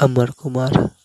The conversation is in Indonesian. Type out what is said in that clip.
Amar Kumar.